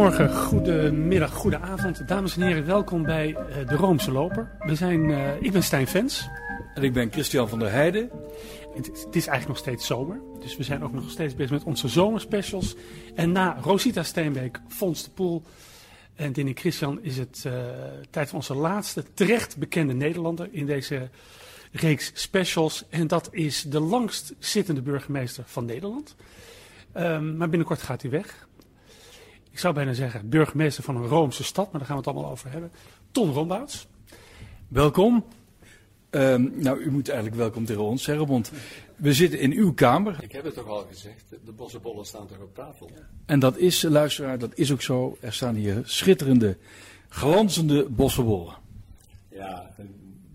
Goedemorgen, goedemiddag, goedenavond. Dames en heren, welkom bij uh, de Roomse Loper. We zijn, uh, ik ben Stijn Vens. En ik ben Christian van der Heijden. Het, het, is eigenlijk nog steeds zomer, dus we zijn ook nog steeds bezig met onze zomerspecials. En na Rosita Steenbeek, Fons de Poel en Dinny Christian is het uh, tijd voor onze laatste terecht bekende Nederlander in deze reeks specials. En dat is de langst zittende burgemeester van Nederland. Um, maar binnenkort gaat hij weg. Ik zou bijna zeggen burgemeester van een Roomse stad, maar daar gaan we het allemaal over hebben. Ton Rombouts. Welkom. Um, nou, u moet eigenlijk welkom tegen ons zeggen, want we zitten in uw kamer. Ik heb het toch al gezegd, de bossenbollen staan toch op tafel? Ja. En dat is, luisteraar, dat is ook zo. Er staan hier schitterende, glanzende bossenbollen. Ja,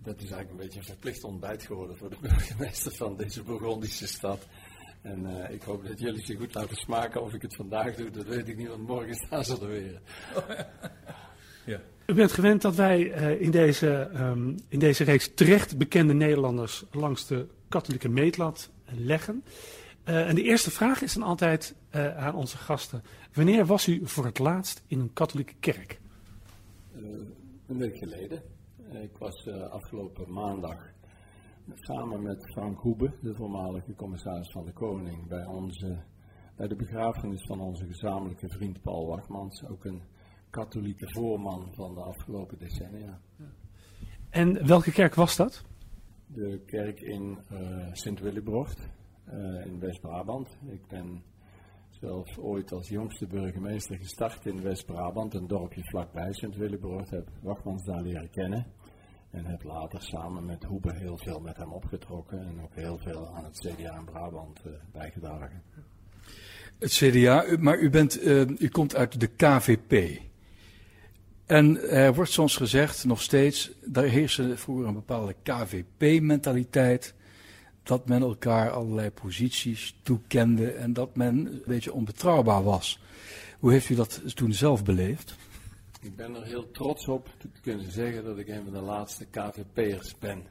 dat is eigenlijk een beetje een verplicht ontbijt geworden voor de burgemeester van deze Burgondische stad. En uh, ik hoop dat jullie ze goed laten smaken. Of ik het vandaag doe, dat weet ik niet, want morgen staan ze er weer. ja. U bent gewend dat wij uh, in, deze, um, in deze reeks terecht bekende Nederlanders langs de katholieke meetlat leggen. Uh, en de eerste vraag is dan altijd aan onze gasten. Wanneer was u voor het laatst in een katholieke kerk? een week geleden. Ik was afgelopen maandag samen met Frank Hoebe, de voormalige commissaris van de Koning, bij, onze, bij de begrafenis van onze gezamenlijke vriend Paul Wachmans, ook een katholieke voorman van de afgelopen decennia. En welke kerk was dat? De kerk in uh, Sint-Willibrocht, uh, in West-Brabant. Ik ben zelf ooit als jongste burgemeester gestart in West-Brabant, een dorpje vlakbij Sint-Willibrocht. Heb Wachmans daar leren kennen. En heb later samen met Hoebe heel veel met hem opgetrokken en ook heel veel aan het CDA in Brabant uh, bijgedragen. Het CDA, maar u, bent, uh, u komt uit de KVP. En er wordt soms gezegd, nog steeds, daar heerste vroeger een bepaalde KVP-mentaliteit. Dat men elkaar allerlei posities toekende en dat men een beetje onbetrouwbaar was. Hoe heeft u dat toen zelf beleefd? Ik ben er heel trots op te kunnen zeggen dat ik een van de laatste KVP'ers ben.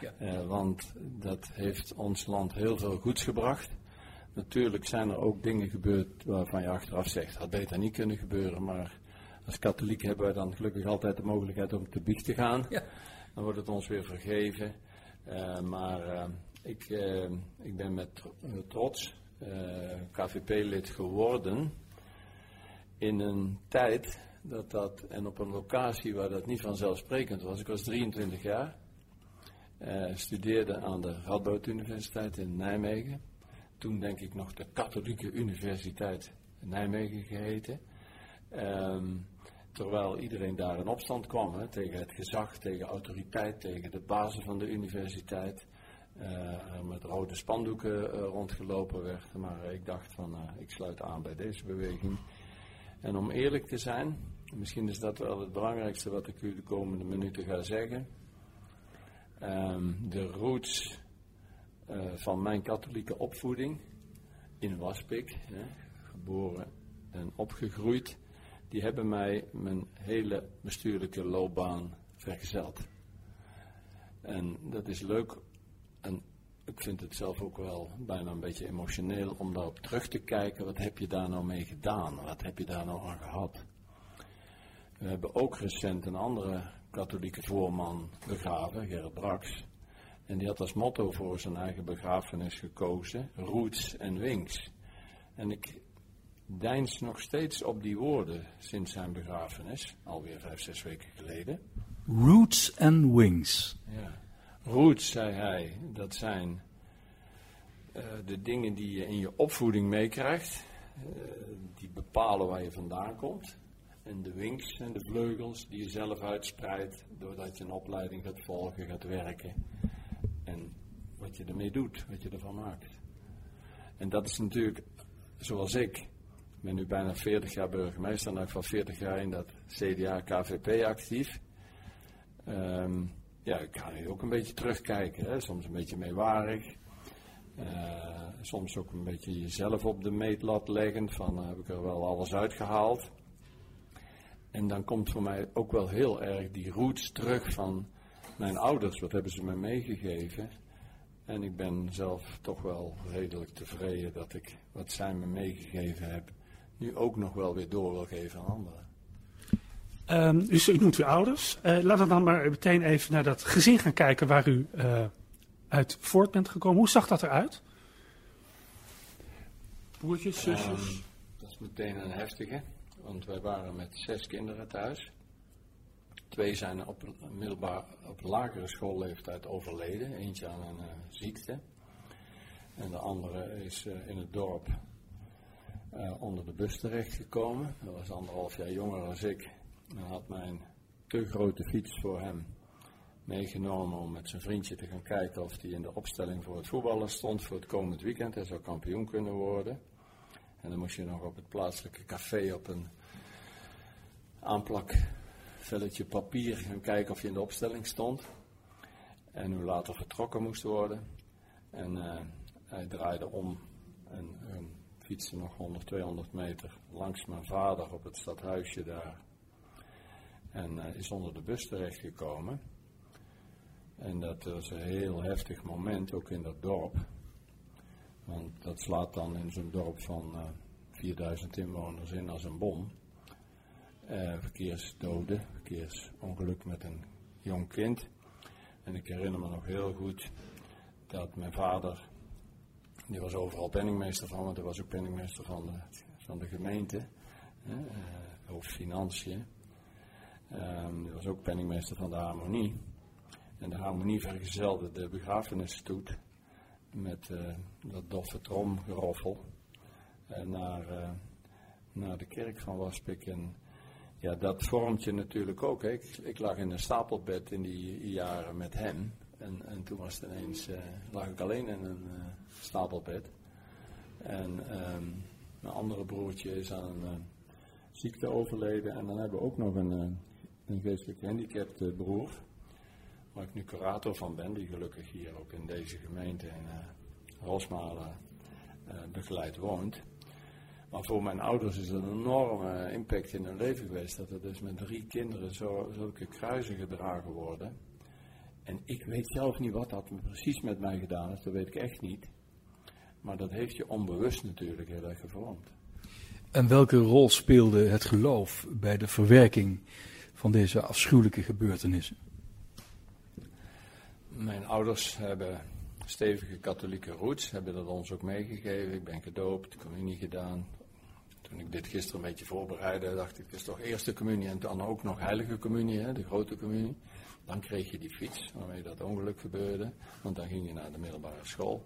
Ja. Uh, want dat heeft ons land heel veel goeds gebracht. Natuurlijk zijn er ook dingen gebeurd waarvan je achteraf zegt, had beter niet kunnen gebeuren. Maar als katholiek hebben wij dan gelukkig altijd de mogelijkheid om te biecht te gaan. Ja. Dan wordt het ons weer vergeven. Uh, maar uh, ik, ik ben met trots KVP-lid geworden in een tijd dat dat, en op een locatie waar dat niet vanzelfsprekend was. Ik was 23 jaar, uh, studeerde aan de Radboud Universiteit in Nijmegen. Toen denk ik nog de Katholieke Universiteit Nijmegen geheten. Um, terwijl iedereen daar in opstand kwam tegen het gezag, tegen autoriteit, tegen de bazen van de universiteit. Uh, met rode spandoeken uh, rondgelopen werd. Maar ik dacht van, ik sluit aan bij deze beweging. En om eerlijk te zijn, misschien is dat wel het belangrijkste wat ik u de komende minuten ga zeggen. Um, de roots uh, van mijn katholieke opvoeding in Waspik, hè, geboren en opgegroeid, die hebben mij mijn hele bestuurlijke loopbaan vergezeld. En dat is leuk en ik vind het zelf ook wel bijna een beetje emotioneel om daarop terug te kijken. Wat heb je daar nou mee gedaan? Wat heb je daar nou aan gehad? We hebben ook recent een andere katholieke voorman begraven, Gerrit Brax. En die had als motto voor zijn eigen begrafenis gekozen: Roots en Wings. En ik deins nog steeds op die woorden sinds zijn begrafenis, alweer vijf, zes weken geleden. Roots and Wings. Ja. Roots, zei hij, dat zijn uh, de dingen die je in je opvoeding meekrijgt. Uh, die bepalen waar je vandaan komt. En de wings en de vleugels die je zelf uitspreidt doordat je een opleiding gaat volgen, gaat werken. En wat je ermee doet, wat je ervan maakt. En dat is natuurlijk, zoals ik, ik ben nu bijna 40 jaar burgemeester en ook van 40 jaar in dat CDA-KVP actief. Um, ja, ik ga nu ook een beetje terugkijken. Hè? Soms een beetje meewarig. Uh, soms ook een beetje jezelf op de meetlat leggen. Van uh, heb ik er wel alles uitgehaald. En dan komt voor mij ook wel heel erg die roots terug van mijn ouders. Wat hebben ze me meegegeven? En ik ben zelf toch wel redelijk tevreden dat ik wat zij me meegegeven hebben nu ook nog wel weer door wil geven aan anderen. Um, dus u noemt uw ouders. Uh, laten we dan maar meteen even naar dat gezin gaan kijken waar u uh, uit voort bent gekomen. Hoe zag dat eruit? Broertjes, zusjes? Um, dat is meteen een heftige, want wij waren met zes kinderen thuis. Twee zijn op, middelbaar, op lagere schoolleeftijd overleden, eentje aan een uh, ziekte. En de andere is in het dorp onder de bus terechtgekomen. Dat was anderhalf jaar jonger dan ik. Hij had mijn te grote fiets voor hem meegenomen om met zijn vriendje te gaan kijken of hij in de opstelling voor het voetballen stond voor het komend weekend. Hij zou kampioen kunnen worden. En dan moest je nog op het plaatselijke café op een aanplakvelletje papier gaan kijken of je in de opstelling stond. En hoe later vertrokken moest worden. En uh, hij draaide om en um, fietste nog 100, 200 meter langs mijn vader op het stadhuisje daar en uh, is onder de bus terechtgekomen. En dat was een heel heftig moment, ook in dat dorp. Want dat slaat dan in zo'n dorp van uh, eh, 4000 inwoners in als een bom. Uh, verkeersdoden, verkeersongeluk met een jong kind. En ik herinner me nog heel goed dat mijn vader, die was overal penningmeester van, want hij was ook penningmeester van de, van de gemeente, uh, financiën. Um, die was ook penningmeester van de Harmonie. En de Harmonie vergezelde de begrafenisstoet met uh, dat doffe tromgeroffel naar, naar de kerk van Waspik. En ja, dat vormt je natuurlijk ook. Ik, ik, lag in een stapelbed in die jaren met hem. En, en toen was het ineens, lag ik alleen in een stapelbed. En um, mijn andere broertje is aan een ziekte overleden. En dan hebben we ook nog een een geestelijk gehandicapte broer, waar ik nu curator van ben, die gelukkig hier ook in deze gemeente in Rosmalen begeleid woont. Maar voor mijn ouders is het een enorme impact in hun leven geweest, dat er dus met drie kinderen zo, zulke kruisen gedragen worden. En ik weet zelf niet wat dat precies met mij gedaan heeft, dat weet ik echt niet. Maar dat heeft je onbewust natuurlijk heel erg gevormd. En welke rol speelde het geloof bij de verwerking van deze afschuwelijke gebeurtenissen? Mijn ouders hebben stevige katholieke roots, hebben dat ons ook meegegeven. Ik ben gedoopt, communie gedaan. Toen ik dit gisteren een beetje voorbereidde, dacht ik, het is toch eerste communie en dan ook nog heilige communie, hè, de grote communie. Dan kreeg je die fiets waarmee dat ongeluk gebeurde, want dan ging je naar de middelbare school.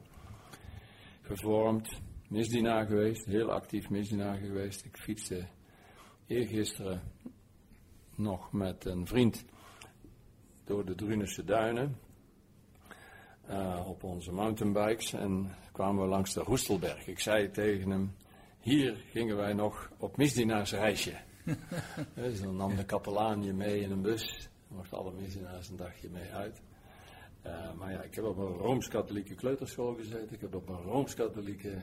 Gevormd, misdienaar geweest, heel actief misdienaar geweest. Ik fietste eergisteren nog met een vriend door de Drunense duinen. Uh, op onze mountainbikes en kwamen we langs de Roestelberg. Ik zei tegen hem, hier gingen wij nog op misdienaarsreisje. dus dan nam de kapelaan je mee in een bus. Dan mochten alle misdienaars een dagje mee uit. Uh, maar ja, ik heb op een Rooms-Katholieke kleuterschool gezeten. Ik heb op een Rooms-Katholieke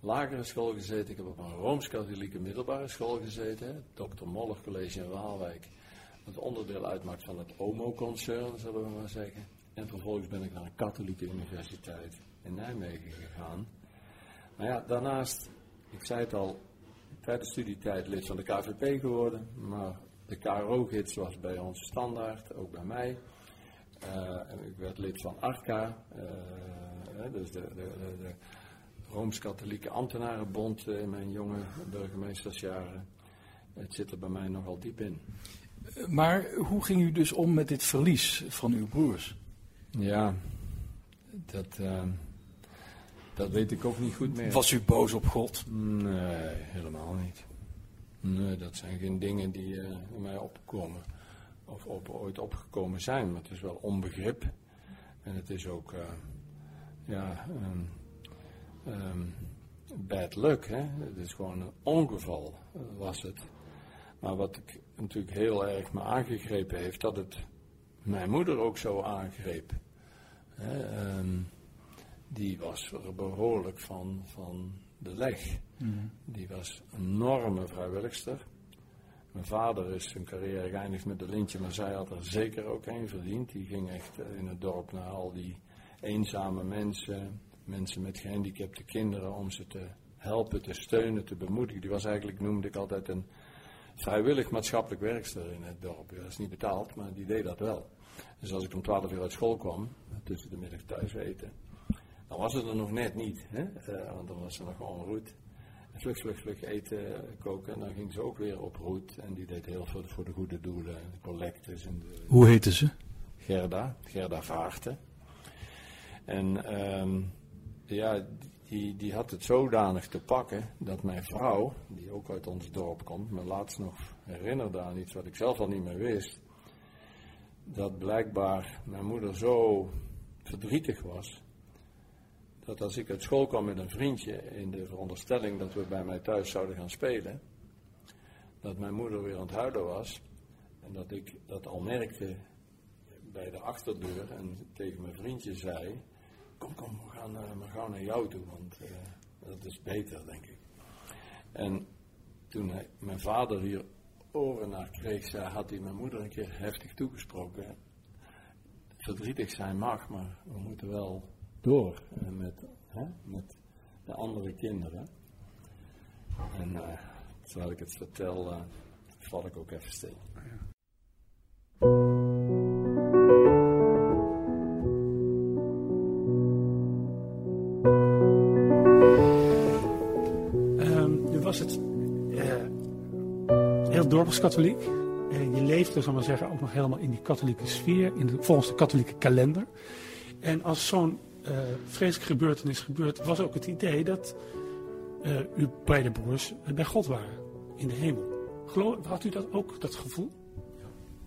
lagere school gezeten. Ik heb op een Rooms-Katholieke middelbare school gezeten. Dr. Mollig College in Waalwijk. Dat onderdeel uitmaakt van het OMO-concern, zullen we maar zeggen. En vervolgens ben ik naar een katholieke universiteit in Nijmegen gegaan. Maar ja, daarnaast, ik zei het al, tijdens studietijd lid van de KVP geworden. Maar de KRO-gids was bij ons standaard, ook bij mij. Uh, ik werd lid van ARCA, uh, dus de, de, de, de Rooms-Katholieke Ambtenarenbond in mijn jonge burgemeestersjaren. Het zit er bij mij nogal diep in. Maar hoe ging u dus om met dit verlies van uw broers? Ja, dat, uh, dat weet ik ook niet goed meer. Was u boos op God? Nee, helemaal niet. Nee, dat zijn geen dingen die uh, mij opkomen. Of op, ooit opgekomen zijn. Maar het is wel onbegrip. En het is ook, uh, ja, um, um, bad luck. Hè? Het is gewoon een ongeval, was het. Maar wat ik natuurlijk heel erg me aangegrepen heeft, dat het mijn moeder ook zo aangreep. Ehm, die was er behoorlijk van, van de leg. Mhm. Die was een enorme vrijwilligster. Mijn vader is zijn carrière geëindigd met een lintje, maar zij had er zeker ook een verdiend. Die ging echt eh, in het dorp naar al die eenzame mensen, mensen met gehandicapte kinderen, om ze te helpen, te steunen, te bemoedigen. Die was eigenlijk, noemde ik altijd, een vrijwillig maatschappelijk werkster in het dorp. Dat is niet betaald, maar die deed dat wel. Dus als ik om 12 uur uit school kwam, tussen de middag thuis eten, dan was het er nog net niet. Hè? Uh, want dan was ze nog gewoon roet. Vlug, vlug, vlug eten, koken. En dan ging ze ook weer op roet. En die deed heel veel voor de goede doelen, collectes. En de, Hoe heette ze? Gerda, Gerda Vaarten. En um, ja, die, die had het zodanig te pakken dat mijn vrouw, die ook uit ons dorp komt, me laatst nog herinnerde aan iets wat ik zelf al niet meer wist. Dat blijkbaar mijn moeder zo verdrietig was. Dat als ik uit school kwam met een vriendje in de veronderstelling dat we bij mij thuis zouden gaan spelen, dat mijn moeder weer aan het huilen was. En dat ik dat al merkte bij de achterdeur en tegen mijn vriendje zei: Kom, kom, we gaan, uh, we gaan naar jou toe, want uh, dat is beter, denk ik. En toen mijn vader hier oren naar kreeg, had hij mijn moeder een keer heftig toegesproken. Verdrietig zijn mag, maar we moeten wel door uh, met, met de andere kinderen. En terwijl ik het vertel, val ik ook even stil. Ja. dorpskatholiek. En je leefde, zal maar zeggen, ook nog helemaal in die katholieke sfeer, in volgens de katholieke kalender. En als zo'n uh, vreselijke gebeurtenis gebeurt, was ook het idee dat uh, uw beide broers bij God waren, in de hemel. Geloof, had u dat ook, dat gevoel?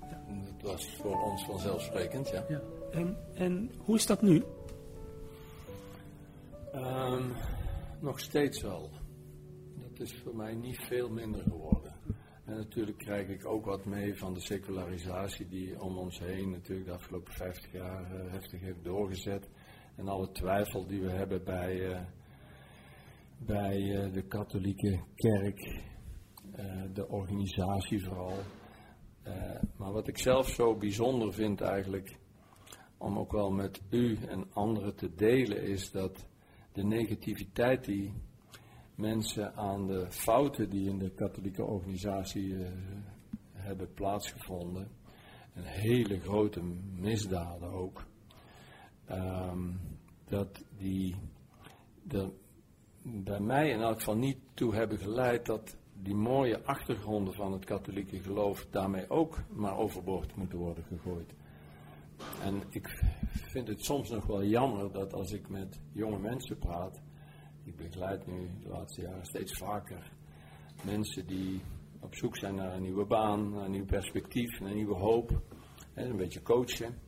Ja, dat was voor ons vanzelfsprekend, ja. ja. En, en hoe is dat nu? Um, nog steeds wel. Dat is voor mij niet veel minder geworden. En natuurlijk krijg ik ook wat mee van de secularisatie die om ons heen natuurlijk de afgelopen 50 jaar uh, heftig heeft doorgezet. En alle twijfel die we hebben bij, uh, bij uh, de katholieke kerk, de organisatie vooral. maar wat ik zelf zo bijzonder vind eigenlijk, om ook wel met u en anderen te delen, is dat de negativiteit die mensen aan de fouten die in de katholieke organisatie hebben plaatsgevonden. En hele grote misdaden ook. Um, dat die er bij mij in elk geval niet toe hebben geleid dat die mooie achtergronden van het katholieke geloof daarmee ook maar overboord moeten worden gegooid. En ik vind het soms nog wel jammer dat als ik met jonge mensen praat, ik begeleid nu de laatste jaren steeds vaker mensen die op zoek zijn naar een nieuwe baan, naar een nieuw perspectief, naar een nieuwe hoop. En een beetje coachen.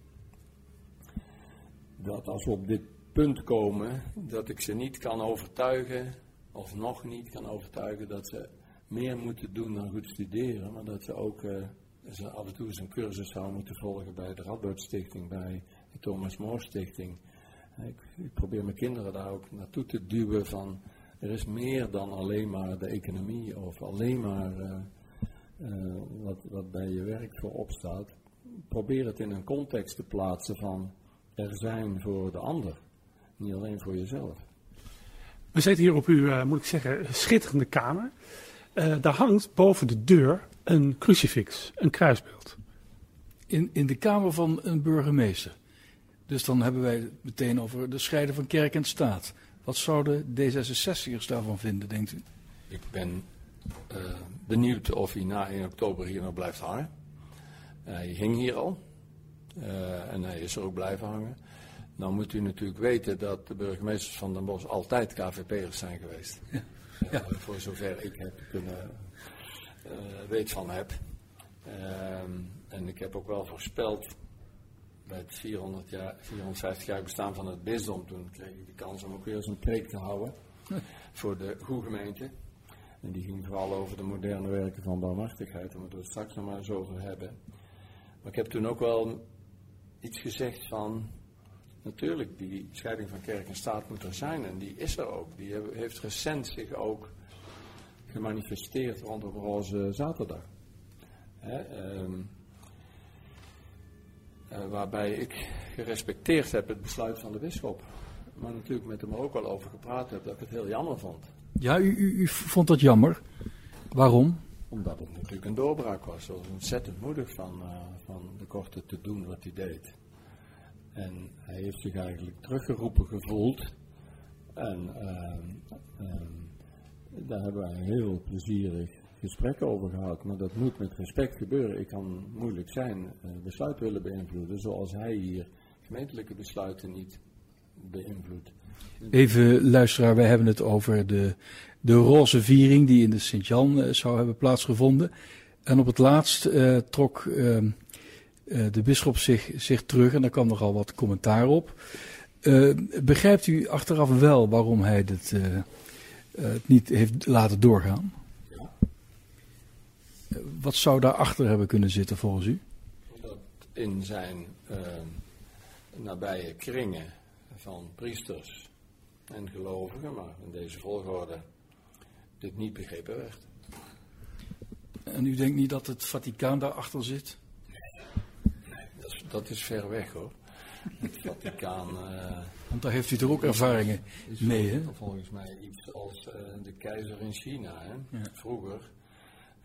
Dat als we op dit punt komen, dat ik ze niet kan overtuigen, of nog niet kan overtuigen, dat ze meer moeten doen dan goed studeren, maar dat ze ook uh, ze af en toe eens een cursus zouden moeten volgen bij de Radboud Stichting, bij de Thomas More Stichting. Ik, probeer mijn kinderen daar ook naartoe te duwen van er is meer dan alleen maar de economie of alleen maar uh, uh, wat, wat bij je werk voorop staat. Probeer het in een context te plaatsen van er zijn voor de ander, niet alleen voor jezelf. We zitten hier op uw, uh, moet ik zeggen, schitterende kamer. daar hangt boven de deur een crucifix, een kruisbeeld. In, in de kamer van een burgemeester. Dus dan hebben wij het meteen over de scheiden van kerk en staat. Wat zouden D66'ers daarvan vinden, denkt u? Ik ben uh, benieuwd of hij na 1 oktober hier nog blijft hangen. hij hing hier al. Uh, en hij is er ook blijven hangen. Nou moet u natuurlijk weten dat de burgemeesters van Den Bosch altijd KVP'ers zijn geweest. Ja. Ja. Uh, voor zover ik heb kunnen, weet van heb. Ehm, en ik heb ook wel voorspeld bij het 400 jaar, 450 jaar bestaan van het bisdom, toen kreeg ik de kans om ook weer eens een preek te houden voor de goede gemeente. En die ging vooral over de moderne werken van barmhartigheid, daar moeten we het straks nog maar eens over hebben. Maar ik heb toen ook wel iets gezegd van, natuurlijk, die scheiding van kerk en staat moet er zijn en die is er ook. Die heeft recent zich ook gemanifesteerd rondom Roze Zaterdag. Hè, um, uh, waarbij ik gerespecteerd heb het besluit van de bisschop maar natuurlijk met hem ook al over gepraat heb dat ik het heel jammer vond. Ja, u, u, u vond dat jammer. Waarom? Omdat het natuurlijk een doorbraak was. Hij was ontzettend moedig van, uh, van de korte te doen wat hij deed. En hij heeft zich eigenlijk teruggeroepen gevoeld. En uh, uh, daar hebben wij heel plezierig gesprekken over gehad. Maar dat moet met respect gebeuren. Ik kan moeilijk zijn uh, besluit willen beïnvloeden, zoals hij hier gemeentelijke besluiten niet beïnvloedt. Even luisteraar, wij hebben het over de, de roze viering die in de Sint-Jan uh, zou hebben plaatsgevonden. En op het laatst uh, trok uh, de bisschop zich, zich terug en daar kwam nogal wat commentaar op. begrijpt u achteraf wel waarom hij dit niet heeft laten doorgaan? Wat zou daarachter hebben kunnen zitten volgens u? Dat in zijn nabije kringen van priesters en gelovigen, maar in deze volgorde dit niet begrepen werd. En u denkt niet dat het Vaticaan daarachter zit? Nee, dat is, dat is ver weg hoor. Het Vaticaan. Uh, Want daar heeft u toch ook ervaringen is mee, hè? Volgens mij iets als uh, de keizer in China. Hè? Ja. Vroeger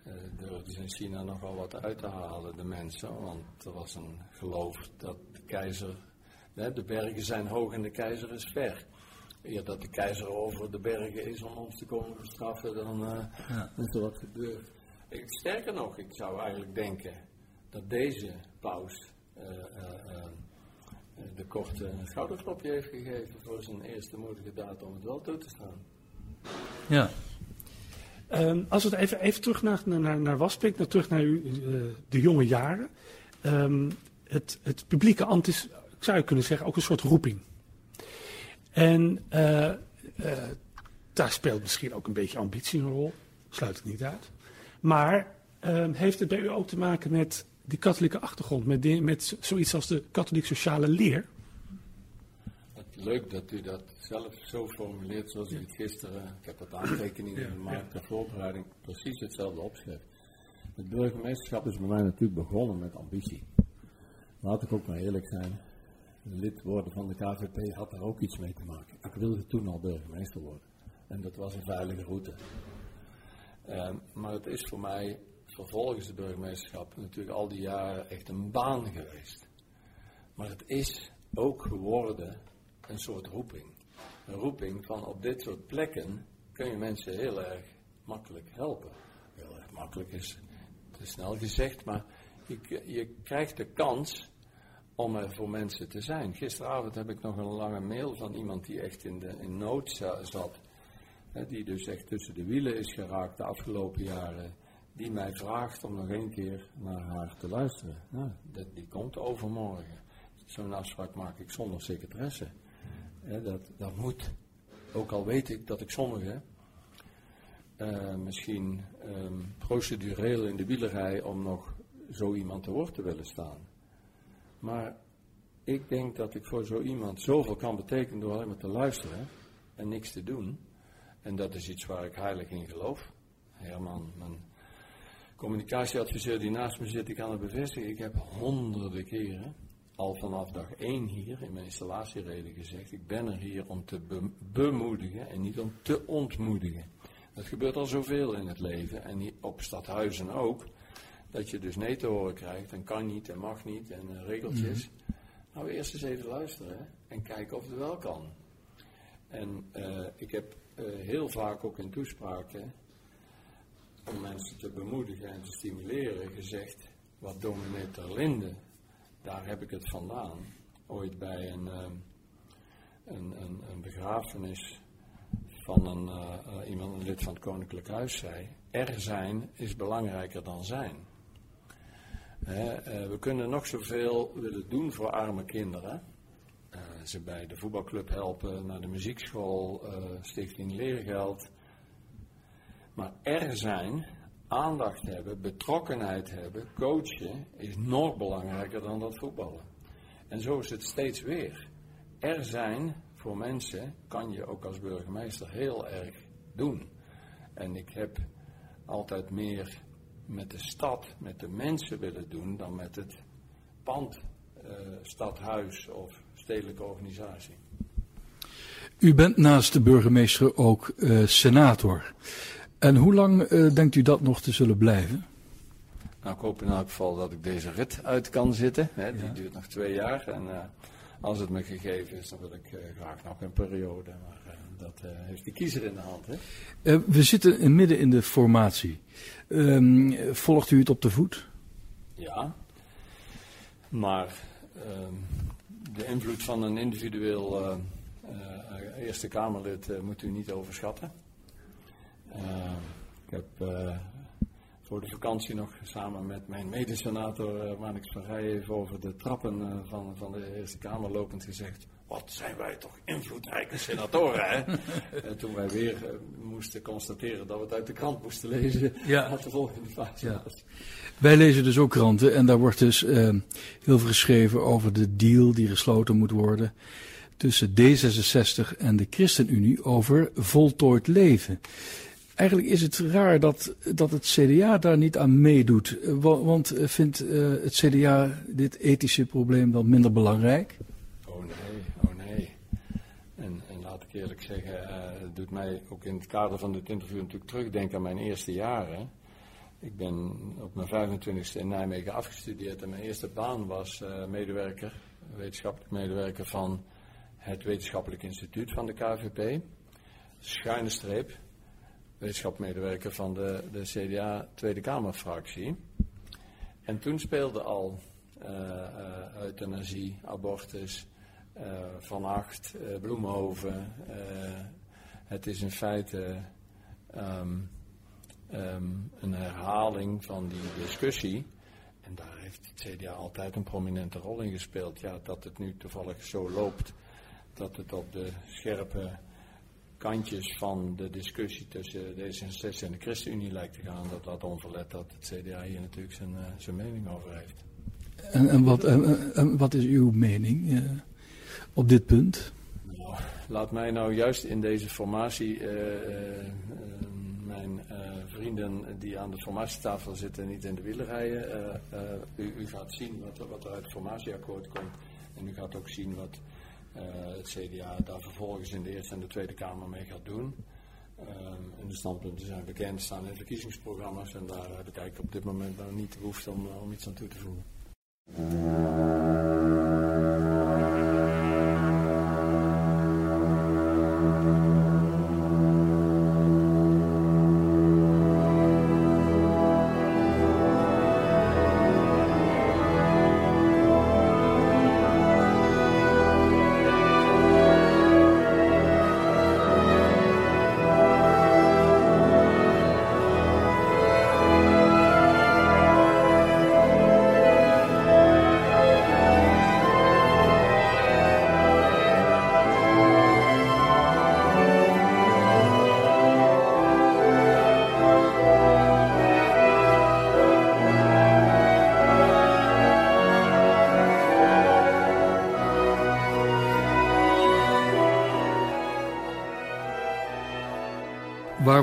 uh, durfden ze in China nogal wat uit te halen, de mensen. Want er was een geloof dat de keizer de bergen zijn hoog en de keizer is ver. Eer dat de keizer over de bergen is om ons te komen bestraffen, dan uh, Ja. is er wat gebeurd. Ik, sterker nog, ik zou eigenlijk denken dat deze paus eh, eh, eh, de korte een schouderklopje heeft gegeven voor zijn eerste moedige daad om het wel toe te staan. Ja. Ehm, als we het even, even terug naar, naar, naar Waspik, naar, terug naar uw, eh, de jonge jaren. Ehm, het, het publieke ambt is, zou je kunnen zeggen, ook een soort roeping. En eh, eh, daar speelt misschien ook een beetje ambitie een rol, sluit het niet uit. Maar ehm, heeft het bij u ook te maken met die katholieke achtergrond, met, met zoiets als de katholiek sociale leer? Leuk dat u dat zelf zo formuleert zoals u het gisteren, ik heb wat aantekeningen gemaakt ter voorbereiding, precies hetzelfde opschrift. Het burgemeesterschap is bij mij natuurlijk begonnen met ambitie. Laat ik ook maar eerlijk zijn, lid worden van de KVP had daar ook iets mee te maken. Ik wilde toen al burgemeester worden. En dat was een veilige route. Ehm, maar het is voor mij vervolgens de burgemeesterschap natuurlijk al die jaren echt een baan geweest. Maar het is ook geworden een soort roeping. Een roeping van op dit soort plekken kun je mensen heel erg makkelijk helpen. Heel erg makkelijk is te snel gezegd, maar je, je krijgt de kans om er voor mensen te zijn. Gisteravond heb ik nog een lange mail van iemand die echt in, de, in nood za- zat. Hè, die dus echt tussen de wielen is geraakt de afgelopen jaren. Die mij vraagt om nog één keer naar haar te luisteren. Nou, dat, die komt overmorgen. Zo'n afspraak maak ik zonder secretaresse. Hè, dat, dat moet. Ook al weet ik dat ik sommigen eh, misschien ehm, procedureel in de wielerij om nog zo iemand te woord te willen staan. Maar ik denk dat ik voor zo iemand zoveel kan betekenen door alleen maar te luisteren en niks te doen. En dat is iets waar ik heilig in geloof. Herman, mijn communicatieadviseur die naast me zit, die kan het bevestigen. Ik heb honderden keren, al vanaf dag één hier in mijn installatiereden gezegd, ik ben er hier om te be- bemoedigen en niet om te ontmoedigen. Dat gebeurt al zoveel in het leven en op stadhuizen ook. Dat je dus nee te horen krijgt en kan niet en mag niet en eh, regeltjes. Nou, eerst eens even luisteren en kijken of het wel kan. En eh, ik heb eh, heel vaak ook in toespraken, om mensen te bemoedigen en te stimuleren, gezegd, wat dominee Terlinde, daar heb ik het vandaan, ooit bij een, eh, een, een, een begrafenis van een, iemand, een lid van het Koninklijk Huis, zei, er zijn is belangrijker dan zijn. Eh, we kunnen nog zoveel willen doen voor arme kinderen. Eh, ze bij de voetbalclub helpen, naar de muziekschool, eh, stichting leergeld. Maar er zijn, aandacht hebben, betrokkenheid hebben, coachen, is nog belangrijker dan dat voetballen. En zo is het steeds weer. Er zijn voor mensen, kan je ook als burgemeester heel erg doen. En ik heb altijd meer met de stad, met de mensen willen doen dan met het pand, eh, stadhuis of stedelijke organisatie. U bent naast de burgemeester ook uh, senator. En hoe lang uh, denkt u dat nog te zullen blijven? Nou, ik hoop in elk geval dat ik deze rit uit kan zitten. Hè. Die ja. duurt nog twee jaar. En uh, als het me gegeven is, dan wil ik graag nog een periode. Maar dat heeft de kiezer in de hand. Hè. we zitten midden in de formatie. Um, volgt u het op de voet? Ja. Maar ehm, de invloed van een individueel uh, Eerste Kamerlid uh, moet u niet overschatten. Uh, ik heb voor de vakantie nog samen met mijn medesenator uh, Manix van over de trappen van, van de Eerste Kamer lopend gezegd. Wat zijn wij toch invloedrijke senatoren, hè? toen wij weer moesten constateren dat we het uit de krant moesten lezen, ja. wat de volgende fase ja. was. Wij lezen dus ook kranten en daar wordt dus heel veel geschreven over de deal die gesloten moet worden tussen D66 en de ChristenUnie over voltooid leven. Eigenlijk is het raar dat, dat het CDA daar niet aan meedoet. Want eh, vindt uh, het CDA dit ethische probleem dan minder belangrijk? Oh nee, oh nee. En, en laat eerlijk zeggen, uh, het doet mij ook in het kader van dit interview natuurlijk terugdenken aan mijn eerste jaren. Ik ben op mijn 25e in Nijmegen afgestudeerd en mijn eerste baan was uh, medewerker, wetenschappelijk medewerker van het Wetenschappelijk Instituut van de KVP, schuine streep, wetenschapmedewerker van de, de CDA Tweede Kamerfractie. En toen speelde al uh, euthanasie, abortus, Van Acht, Bloemhoven. het is in feite um, um, een herhaling van die discussie. En daar heeft het CDA altijd een prominente rol in gespeeld. Ja, dat het nu toevallig zo loopt dat het op de scherpe kantjes van de discussie tussen D66 en de ChristenUnie lijkt te gaan, dat dat onverlet dat het CDA hier natuurlijk zijn, zijn mening over heeft. En, en, wat, en, wat, is uw mening uh, op dit punt? Laat mij nou juist in deze formatie uh, mijn vrienden die aan de formatietafel zitten niet in de wielen rijden. U, u, gaat zien wat, wat er uit het formatieakkoord komt en u gaat ook zien wat het CDA daar vervolgens in de Eerste en de Tweede Kamer mee gaat doen. En de standpunten zijn bekend, staan in verkiezingsprogramma's en daar heb ik eigenlijk op dit moment nou niet de behoefte om, eh, om iets aan toe te voegen.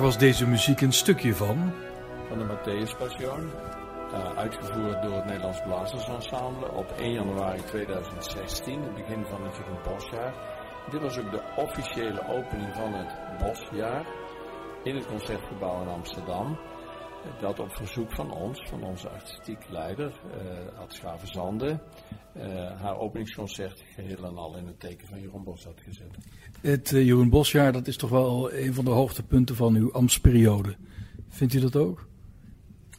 Was deze muziek een stukje van? Van de Matthäus Passion, uh, uitgevoerd door het Nederlands Blazersensemble op 1 januari 2016, het begin van het Jeroen Bosjaar. Dit was ook de officiële opening van het Bosjaar in het Concertgebouw in Amsterdam. Dat op verzoek van ons, van onze artistiek leider, uh, Ad Schavenzande, uh, haar openingsconcert geheel en al in het teken van Jeroen Bos had gezet. Het uh, Jeroen Bosjaar, dat is toch wel een van de hoogtepunten van uw ambtsperiode. Vindt u dat ook?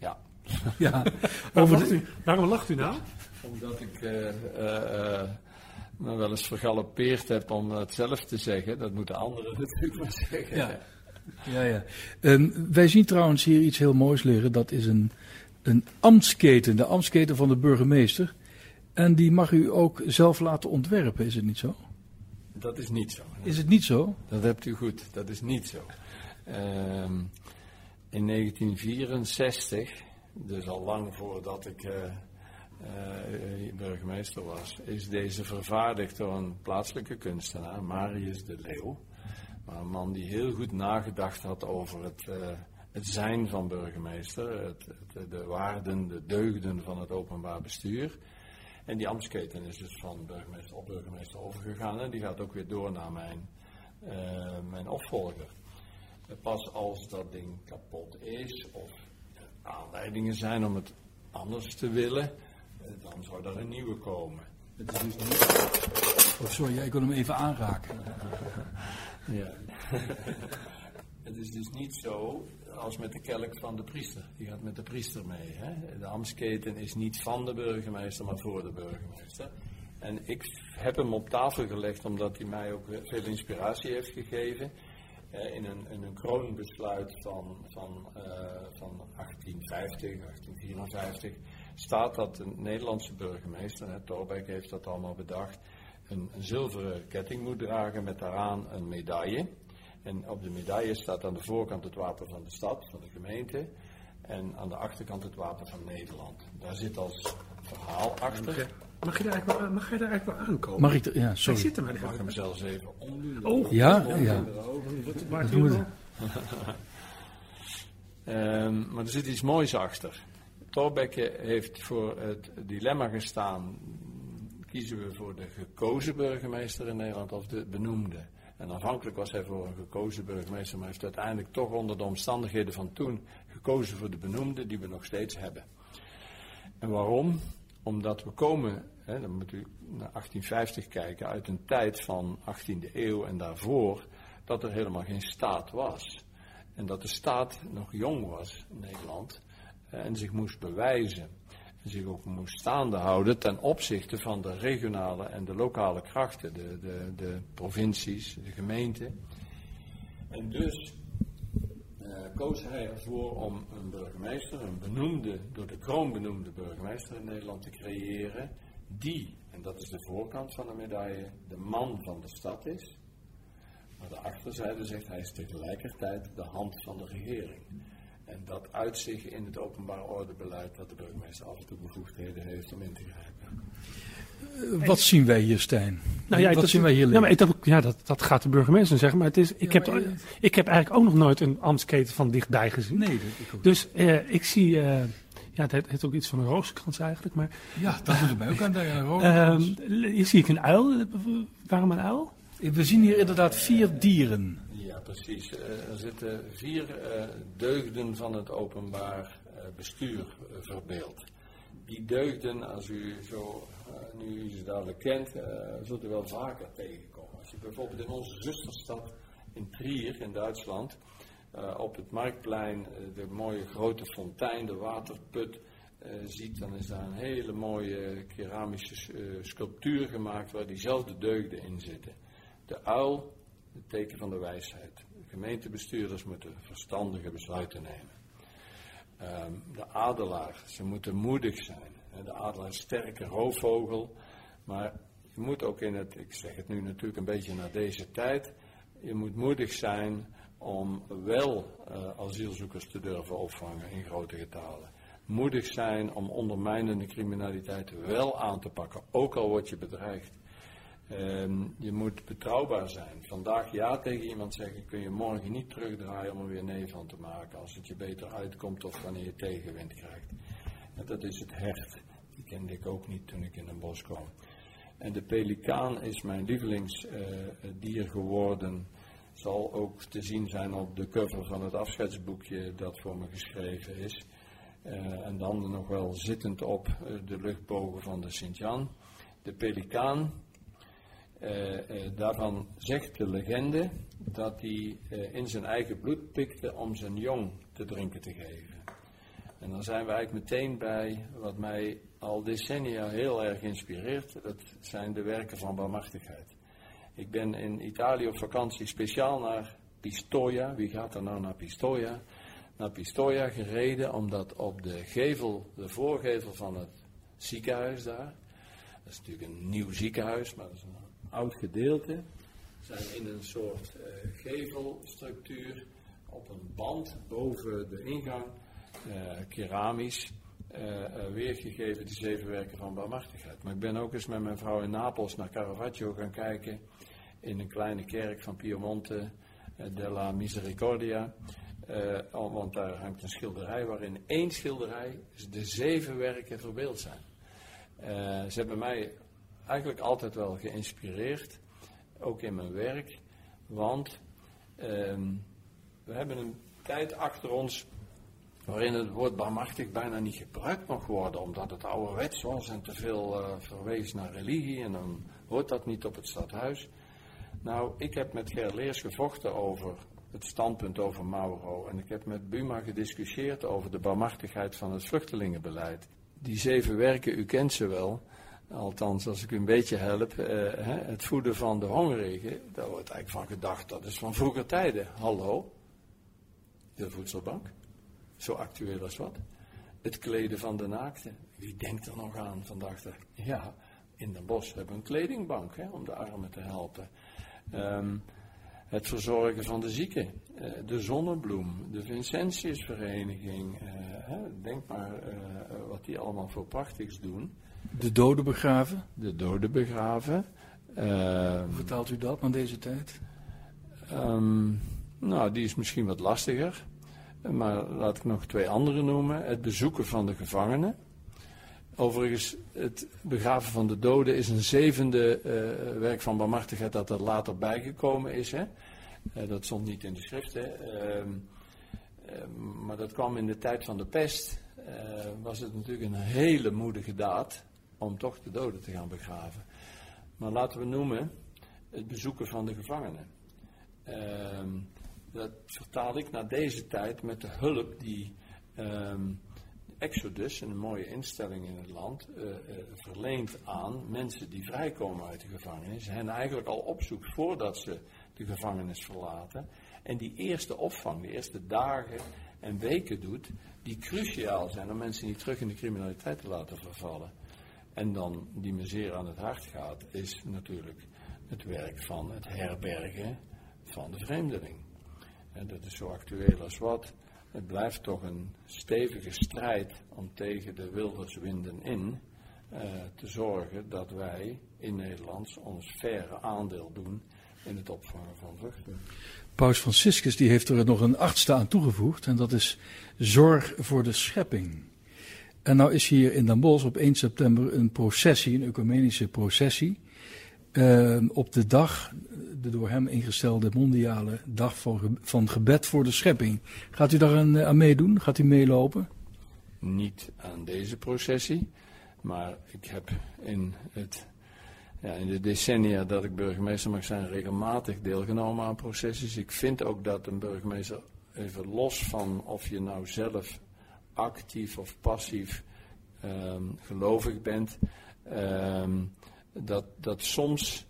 Ja. ja. Waarom, lacht u, waarom lacht u nou? Omdat ik uh, uh, me wel eens vergalopeerd heb om het zelf te zeggen. Dat moeten anderen natuurlijk maar zeggen. Ja, ja. ja. Um, wij zien trouwens hier iets heel moois liggen. Dat is een, een ambtsketen, de ambtsketen van de burgemeester. En die mag u ook zelf laten ontwerpen, is het niet zo? Dat is niet zo. Is het niet zo? Dat hebt u goed, dat is niet zo. Um, in 1964, dus al lang voordat ik uh, uh, burgemeester was, is deze vervaardigd door een plaatselijke kunstenaar, Marius de Leeuw. Maar een man die heel goed nagedacht had over het, uh, het zijn van burgemeester, het, de waarden, de deugden van het openbaar bestuur. En die ambtsketen is dus van burgemeester op burgemeester overgegaan. En die gaat ook weer door naar mijn, mijn opvolger. Pas als dat ding kapot is of aanleidingen zijn om het anders te willen, dan zou er een nieuwe komen. Het is dus niet... Oh, sorry, ik wil hem even aanraken. Ja. het is dus niet zo als met de kelk van de priester. Die gaat met de priester mee. Hè? De ambtsketen is niet van de burgemeester, maar voor de burgemeester. En ik heb hem op tafel gelegd omdat hij mij ook veel inspiratie heeft gegeven. in, een, in een kroonbesluit van, van, uh, van 1850, 1854 staat dat de Nederlandse burgemeester, hè, heeft dat allemaal bedacht, een, een, zilveren ketting moet dragen met daaraan een medaille. En op de medaille staat aan de voorkant het wapen van de stad, van de gemeente. En aan de achterkant het wapen van Nederland. Daar zit als verhaal achter. Mag je daar eigenlijk wel, mag je daar eigenlijk wel aankomen? Mag ik ja, sorry. Ik zit er maar mag hem zelfs even omdoen. Oh, ja, ja. Wat maakt u um, maar er zit iets moois achter. Thorbecke heeft voor het dilemma gestaan: kiezen we voor de gekozen burgemeester in Nederland of de benoemde? En aanvankelijk was hij voor een gekozen burgemeester, maar heeft uiteindelijk toch onder de omstandigheden van toen gekozen voor de benoemde, die we nog steeds hebben. En waarom? Omdat we komen, hè, dan moet u naar 1850 kijken, uit een tijd van 18e eeuw en daarvoor, dat er helemaal geen staat was. En dat de staat nog jong was in Nederland en zich moest bewijzen. Zich ook moest staande houden ten opzichte van de regionale en de lokale krachten, de, de, de provincies, de gemeenten. En dus uh, koos hij ervoor om een burgemeester, een benoemde, door de kroon benoemde burgemeester in Nederland te creëren, die, en dat is de voorkant van de medaille, de man van de stad is. Maar de achterzijde zegt hij is tegelijkertijd de hand van de regering. En dat uit zich in het openbaar ordebeleid dat de burgemeester af en toe bevoegdheden heeft om in te grijpen. Uh, wat zien wij hier, Stijn? Nou ja, wat zien wij hier ja, maar dat, ja, dat, dat gaat de burgemeester zeggen. Maar, het is, ik, heb, ik heb eigenlijk ook nog nooit een ambtsketen van dichtbij gezien. Nee, dat ik Dus uh, ik zie... Uh, ja, het heeft ook iets van een rooskrans eigenlijk. Maar, ja, dat moet mij ook aan denken. hier zie ik een uil. Waarom een uil? We zien hier inderdaad vier dieren precies. Eh, er zitten vier eh, deugden van het openbaar eh, bestuur verbeeld. Die deugden, als u zo, nu ze dadelijk kent, zult u wel vaker tegenkomen. Als je bijvoorbeeld in onze zusterstad in Trier in Duitsland op het marktplein de mooie grote fontein, de waterput, ziet, dan is daar een hele mooie keramische sculptuur gemaakt waar diezelfde deugden in zitten. De uil, het teken van de wijsheid. Gemeentebestuurders moeten verstandige besluiten nemen. Ehm, de adelaar, ze moeten moedig zijn. De adelaar is een sterke roofvogel, maar je moet ook in het, ik zeg het nu natuurlijk een beetje naar deze tijd, je moet moedig zijn om wel uh, asielzoekers te durven opvangen in grote getalen. Moedig zijn om ondermijnende criminaliteit wel aan te pakken, ook al word je bedreigd. Ehm, je moet betrouwbaar zijn. Vandaag ja tegen iemand zeggen kun je morgen niet terugdraaien om er weer nee van te maken. Als het je beter uitkomt of wanneer je tegenwind krijgt. En dat is het hert. Die kende ik ook niet toen ik in een bos kwam. En de pelikaan is mijn lievelingsdier uh, geworden. Zal ook te zien zijn op de cover van het afscheidsboekje dat voor me geschreven is. Uh, en dan nog wel zittend op uh, de luchtbogen van de Sint-Jan. De pelikaan uh, uh, daarvan zegt de legende dat hij uh, in zijn eigen bloed pikte om zijn jong te drinken te geven. En dan zijn we eigenlijk meteen bij wat mij al decennia heel erg inspireert. Dat zijn de werken van barmhartigheid. Ik ben in Italië op vakantie speciaal naar Pistoia. Wie gaat er nou naar Pistoia? Naar Pistoia gereden omdat op de gevel, de voorgevel van het ziekenhuis daar. Dat is natuurlijk een nieuw ziekenhuis, maar dat is een oud gedeelte. Zijn in een soort uh, gevelstructuur op een band boven de ingang, uh, keramisch, uh, weergegeven die zeven werken van barmhartigheid. Maar ik ben ook eens met mijn vrouw in Napels naar Caravaggio gaan kijken in een kleine kerk van Piemonte della Misericordia. want daar hangt een schilderij waarin één schilderij de zeven werken verbeeld zijn. ze hebben mij eigenlijk altijd wel geïnspireerd, ook in mijn werk. Want ehm, we hebben een tijd achter ons waarin het woord barmachtig bijna niet gebruikt mag worden, omdat het ouderwets was en te veel uh, verwees naar religie en dan hoort dat niet op het stadhuis. Nou, ik heb met Gerleers gevochten over het standpunt over Mauro en ik heb met Buma gediscussieerd over de barmachtigheid van het vluchtelingenbeleid. Die zeven werken, u kent ze wel. Althans, als ik u een beetje help, uh, het voeden van de hongerigen, daar wordt eigenlijk van gedacht, dat is van vroeger tijden. Hallo, de voedselbank, zo actueel als wat. Het kleden van de naakten, wie denkt er nog aan vandaag? Ja, in Den Bosch hebben we een kledingbank hè, om de armen te helpen. Um, het verzorgen van de zieken, uh, de Zonnebloem, de Vincentiusvereniging. Uh, denk maar wat die allemaal voor prachtigs doen. De doden begraven? De doden begraven. Hoe vertaalt u dat aan deze tijd? Um, nou, die is misschien wat lastiger. Maar laat ik nog twee andere noemen. Het bezoeken van de gevangenen. Overigens, het begraven van de doden is een zevende uh, werk van barmhartigheid dat er later bijgekomen is. Hè? Uh, dat stond niet in de schrift. Hè? Uh, maar dat kwam in de tijd van de pest. was het natuurlijk een hele moedige daad om toch de doden te gaan begraven. Maar laten we noemen het bezoeken van de gevangenen. Ehm, dat vertaal ik naar deze tijd met de hulp die um, Exodus, een mooie instelling in het land, uh, uh, verleent aan mensen die vrijkomen uit de gevangenis. En eigenlijk al opzoekt voordat ze de gevangenis verlaten. En die eerste opvang, de eerste dagen en weken doet, die cruciaal zijn om mensen niet terug in de criminaliteit te laten vervallen. En dan, die me zeer aan het hart gaat, is natuurlijk het werk van het herbergen van de vreemdeling. En dat is zo actueel als wat. Het blijft toch een stevige strijd om tegen de wilderswinden in uh, te zorgen dat wij in Nederland ons verre aandeel doen in het opvangen van vluchtelingen. Paus Franciscus die heeft er nog een achtste aan toegevoegd en dat is zorg voor de schepping. En nou is hier in Den Bosch op 1 september een processie, een ecumenische processie. Uh, op de dag, de door hem ingestelde mondiale dag van, van gebed voor de schepping. Gaat u daar aan, aan meedoen? Gaat u meelopen? Niet aan deze processie, maar ik heb in, het, ja, in de decennia dat ik burgemeester mag zijn regelmatig deelgenomen aan processies. Ik vind ook dat een burgemeester, even los van of je nou zelf actief of passief um, gelovig bent, um, dat, dat soms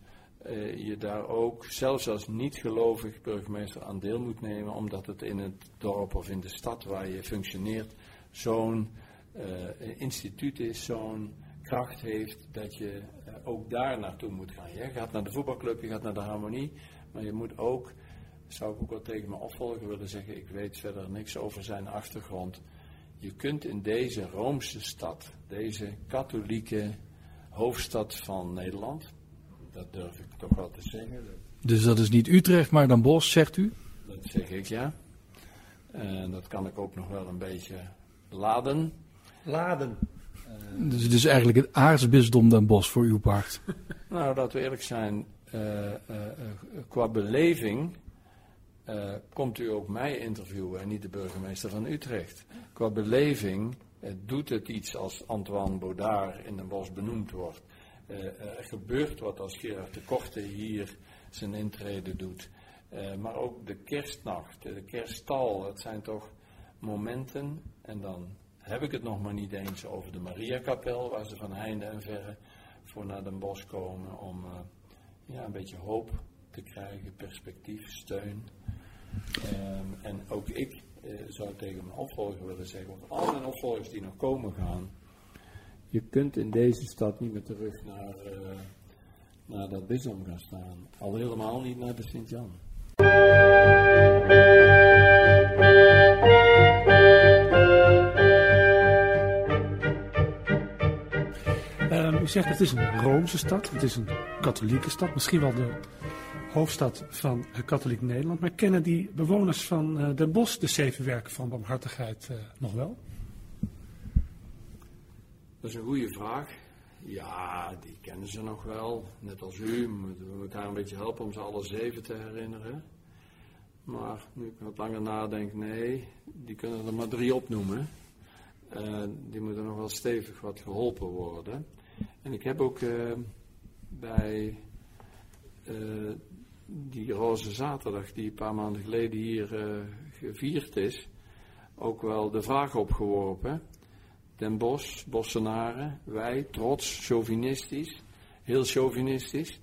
uh, je daar ook, zelfs als niet-gelovig burgemeester, aan deel moet nemen, omdat het in het dorp of in de stad waar je functioneert zo'n uh, instituut is, zo'n kracht heeft, dat je uh, ook daar naartoe moet gaan. Je gaat naar de voetbalclub, je gaat naar de harmonie, maar je moet ook, zou ik ook wel tegen mijn opvolger willen zeggen, ik weet verder niks over zijn achtergrond. Je kunt in deze Roomse stad, deze katholieke hoofdstad van Nederland, dat durf ik toch wel te zeggen. Dus dat is niet Utrecht, maar dan Bos, zegt u? Dat zeg ik, ja. En dat kan ik ook nog wel een beetje laden. Laden. Uh, dus het is eigenlijk het aartsbisdom Den Bosch voor uw part. nou, dat we eerlijk zijn, uh, uh, qua beleving uh, komt u ook mij interviewen en niet de burgemeester van Utrecht. Qua beleving uh, doet het iets als Antoine Baudard in Den Bosch benoemd wordt. Uh, er gebeurt wat als Gerard de Korte hier zijn intrede doet. maar ook de kerstnacht, de kerststal, het zijn toch momenten. En dan heb ik het nog maar niet eens over de Mariakapel, waar ze van heinde en verre voor naar Den Bosch komen om ja, een beetje hoop te krijgen, perspectief, steun. Um, en ook ik uh, zou tegen mijn opvolger willen zeggen, of al mijn opvolgers die nog komen gaan, je kunt in deze stad niet meer terug naar, uh, naar dat bisdom gaan staan. Al helemaal niet naar de Sint-Jan. U zegt het is een Roomse stad, het is een katholieke stad, misschien wel de hoofdstad van katholiek Nederland. Maar kennen die bewoners van uh, Den Bosch de zeven werken van barmhartigheid uh, nog wel? Dat is een goede vraag. ja, die kennen ze nog wel. Net als u. We moeten elkaar een beetje helpen om ze alle zeven te herinneren. Maar nu ik wat langer nadenk, nee, die kunnen er maar drie opnoemen. Die moeten nog wel stevig wat geholpen worden. En ik heb ook uh, bij uh, die Roze Zaterdag, die een paar maanden geleden hier gevierd is, ook wel de vraag opgeworpen. Den Bosch, Bossenaren, wij, trots, chauvinistisch, heel chauvinistisch,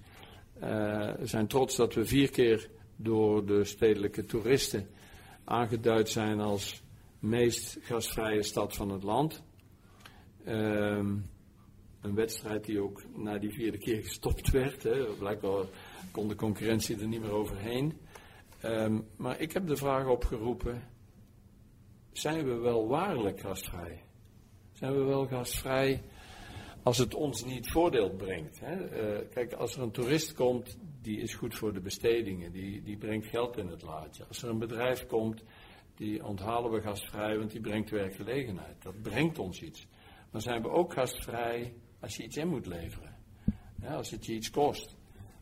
zijn trots dat we vier keer door de stedelijke toeristen aangeduid zijn als meest gastvrije stad van het land. Um, een wedstrijd die ook na die vierde keer gestopt werd. Hè. Blijkbaar kon de concurrentie er niet meer overheen. Um, maar ik heb de vraag opgeroepen: zijn we wel waarlijk gastvrij? Zijn we wel gastvrij als het ons niet voordeel brengt? Hè? Uh, kijk, als er een toerist komt, die is goed voor de bestedingen, die, die brengt geld in het laadje. Als er een bedrijf komt, die onthalen we gastvrij, want die brengt werkgelegenheid. Dat brengt ons iets. Maar zijn we ook gastvrij als je iets in moet leveren. Ja, als het je iets kost.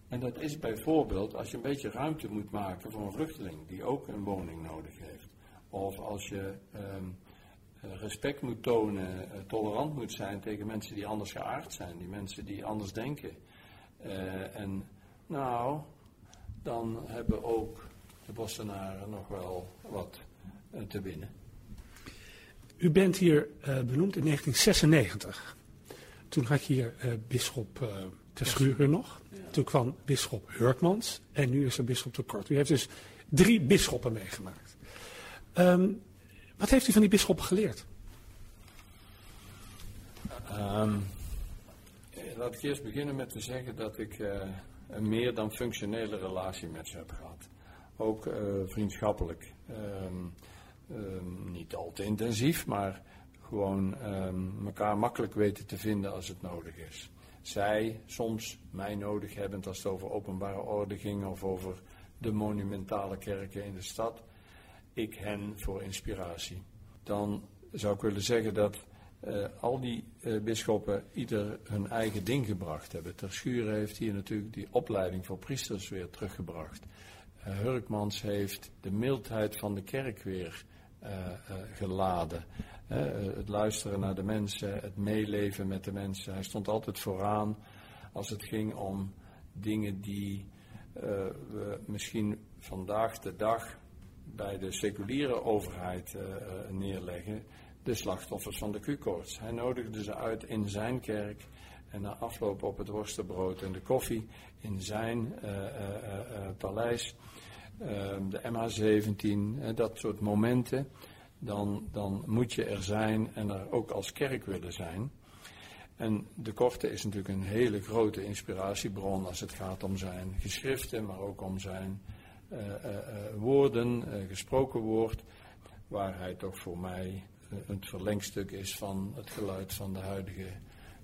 En dat is bijvoorbeeld als je een beetje ruimte moet maken voor een vluchteling die ook een woning nodig heeft. Of als je um, respect moet tonen, uh, tolerant moet zijn tegen mensen die anders geaard zijn, die mensen die anders denken. Uh, en nou, dan hebben ook de Bostonaren nog wel wat te winnen. U bent hier benoemd in 1996. Toen had je hier uh, bisschop uh, ter Schuren nog. Ja. Toen kwam bisschop Hurkmans. En nu is er bisschop de Kort. U heeft dus drie bisschoppen meegemaakt. Um, wat heeft u van die bisschoppen geleerd? Um, laat ik eerst beginnen met te zeggen dat ik uh, een meer dan functionele relatie met ze heb gehad. Ook vriendschappelijk. Um, niet al te intensief, maar gewoon um, elkaar makkelijk weten te vinden als het nodig is. Zij soms mij nodig hebben als het over openbare orde ging of over de monumentale kerken in de stad. Ik hen voor inspiratie. Dan zou ik willen zeggen dat uh, al die uh, bisschoppen ieder hun eigen ding gebracht hebben. Ter Schuur heeft hier natuurlijk die opleiding voor priesters weer teruggebracht. Uh, Hurkmans heeft de mildheid van de kerk weer geladen het luisteren naar de mensen, het meeleven met de mensen. Hij stond altijd vooraan als het ging om dingen die uh, we misschien vandaag de dag bij de seculiere overheid uh, neerleggen. De slachtoffers van de Q-koorts. Hij nodigde ze uit in zijn kerk en na afloop op het worstenbrood en de koffie in zijn paleis. Ehm, de MH17, dat soort momenten dan, dan moet je er zijn en er ook als kerk willen zijn. En de Korte is natuurlijk een hele grote inspiratiebron als het gaat om zijn geschriften, maar ook om zijn uh, uh, woorden, gesproken woord, waar hij toch voor mij het verlengstuk is van het geluid van de huidige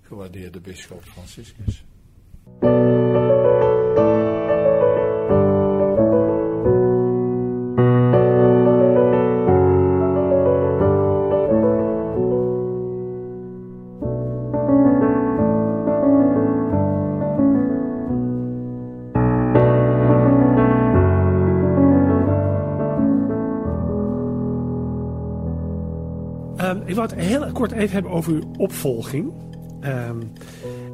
gewaardeerde bisschop Franciscus. Kort even hebben over uw opvolging. Um,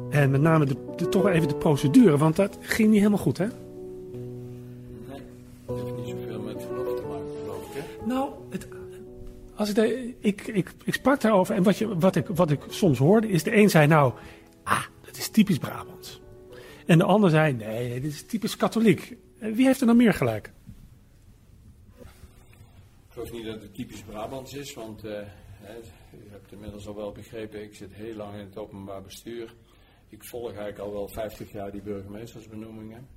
en met name de, de, toch even de procedure, want dat ging niet helemaal goed, hè? Nee, dat heeft niet zoveel met verlof te maken, geloof ik, hè? Nou, het, als ik, de, ik, ik, ik sprak daarover en wat, je, wat, ik, wat ik soms hoorde is, de een zei nou, ah, dat is typisch Brabants. En de ander zei, nee, dit is typisch katholiek. Wie heeft er dan meer gelijk? Ik geloof niet dat het typisch Brabants is, want... Uh, u hebt inmiddels al wel begrepen, ik zit heel lang in het openbaar bestuur. Ik volg eigenlijk al wel 50 jaar die burgemeestersbenoemingen.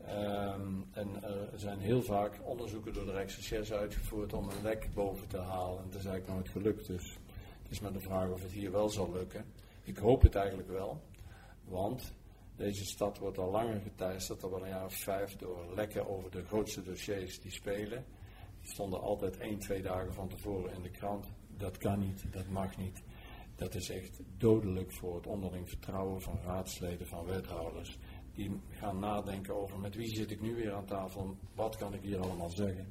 Um, en er zijn heel vaak onderzoeken door de Rijksrecherche uitgevoerd om een lek boven te halen. En dat is eigenlijk nooit gelukt. Dus het is maar de vraag of het hier wel zal lukken. Ik hoop het eigenlijk wel. Want deze stad wordt al langer geteisterd, al wel een jaar of vijf, door lekken over de grootste dossiers die spelen. Die stonden altijd één, twee dagen van tevoren in de krant dat kan niet, dat mag niet. dat is echt dodelijk voor het onderling vertrouwen van raadsleden, van wethouders. Die gaan nadenken over met wie zit ik nu weer aan tafel, wat kan ik hier allemaal zeggen.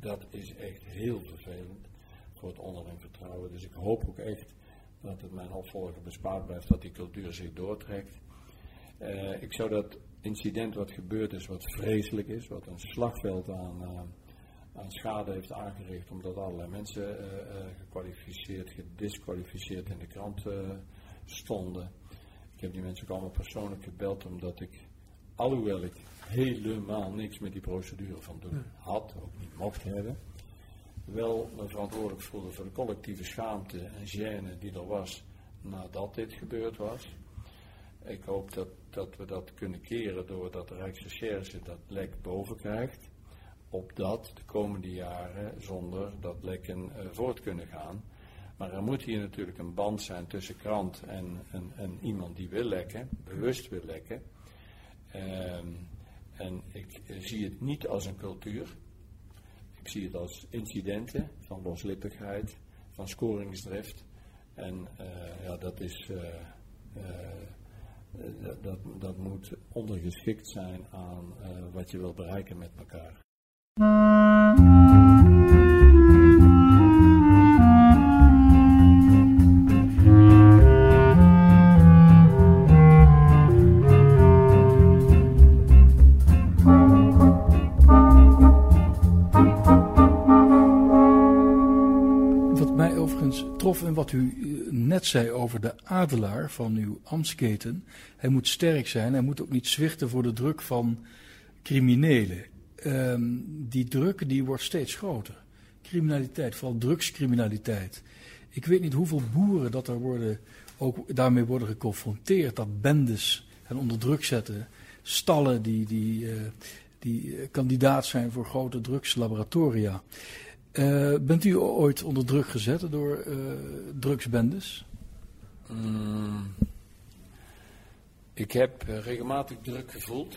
Dat is echt heel vervelend voor het onderling vertrouwen. Dus ik hoop ook echt dat het mijn opvolger bespaard blijft, dat die cultuur zich doortrekt. Uh, ik zou dat incident wat gebeurd is, wat vreselijk is, wat een slagveld aan, uh, aan schade heeft aangericht, omdat allerlei mensen uh, gekwalificeerd, gedisqualificeerd in de krant stonden. Ik heb die mensen ook allemaal persoonlijk gebeld, omdat ik, alhoewel ik helemaal niks met die procedure van doen had, ook niet mocht hebben, wel me verantwoordelijk voelde voor de collectieve schaamte en gêne die er was nadat dit gebeurd was. Ik hoop dat, dat we dat kunnen keren doordat de Rijksrecherche dat lek boven krijgt. Opdat de komende jaren zonder dat lekken uh, voort kunnen gaan. Maar er moet hier natuurlijk een band zijn tussen krant en, en, en iemand die wil lekken, bewust wil lekken. Ehm, en ik zie het niet als een cultuur. Ik zie het als incidenten van loslippigheid, van scoringsdrift. En uh, ja, dat is. Dat, dat moet ondergeschikt zijn aan wat je wilt bereiken met elkaar. En wat u eh, net zei over de adelaar van uw ambtsketen. Hij moet sterk zijn, hij moet ook niet zwichten voor de druk van criminelen. Ehm, die druk die wordt steeds groter. Criminaliteit, vooral drugscriminaliteit. Ik weet niet hoeveel boeren dat er worden, ook daarmee worden geconfronteerd. Dat bendes hen onder druk zetten. Stallen die, die, uh, die eh, kandidaat zijn voor grote drugslaboratoria. Uh, bent u ooit onder druk gezet door uh, drugsbendes? Mm, ik heb regelmatig druk gevoeld.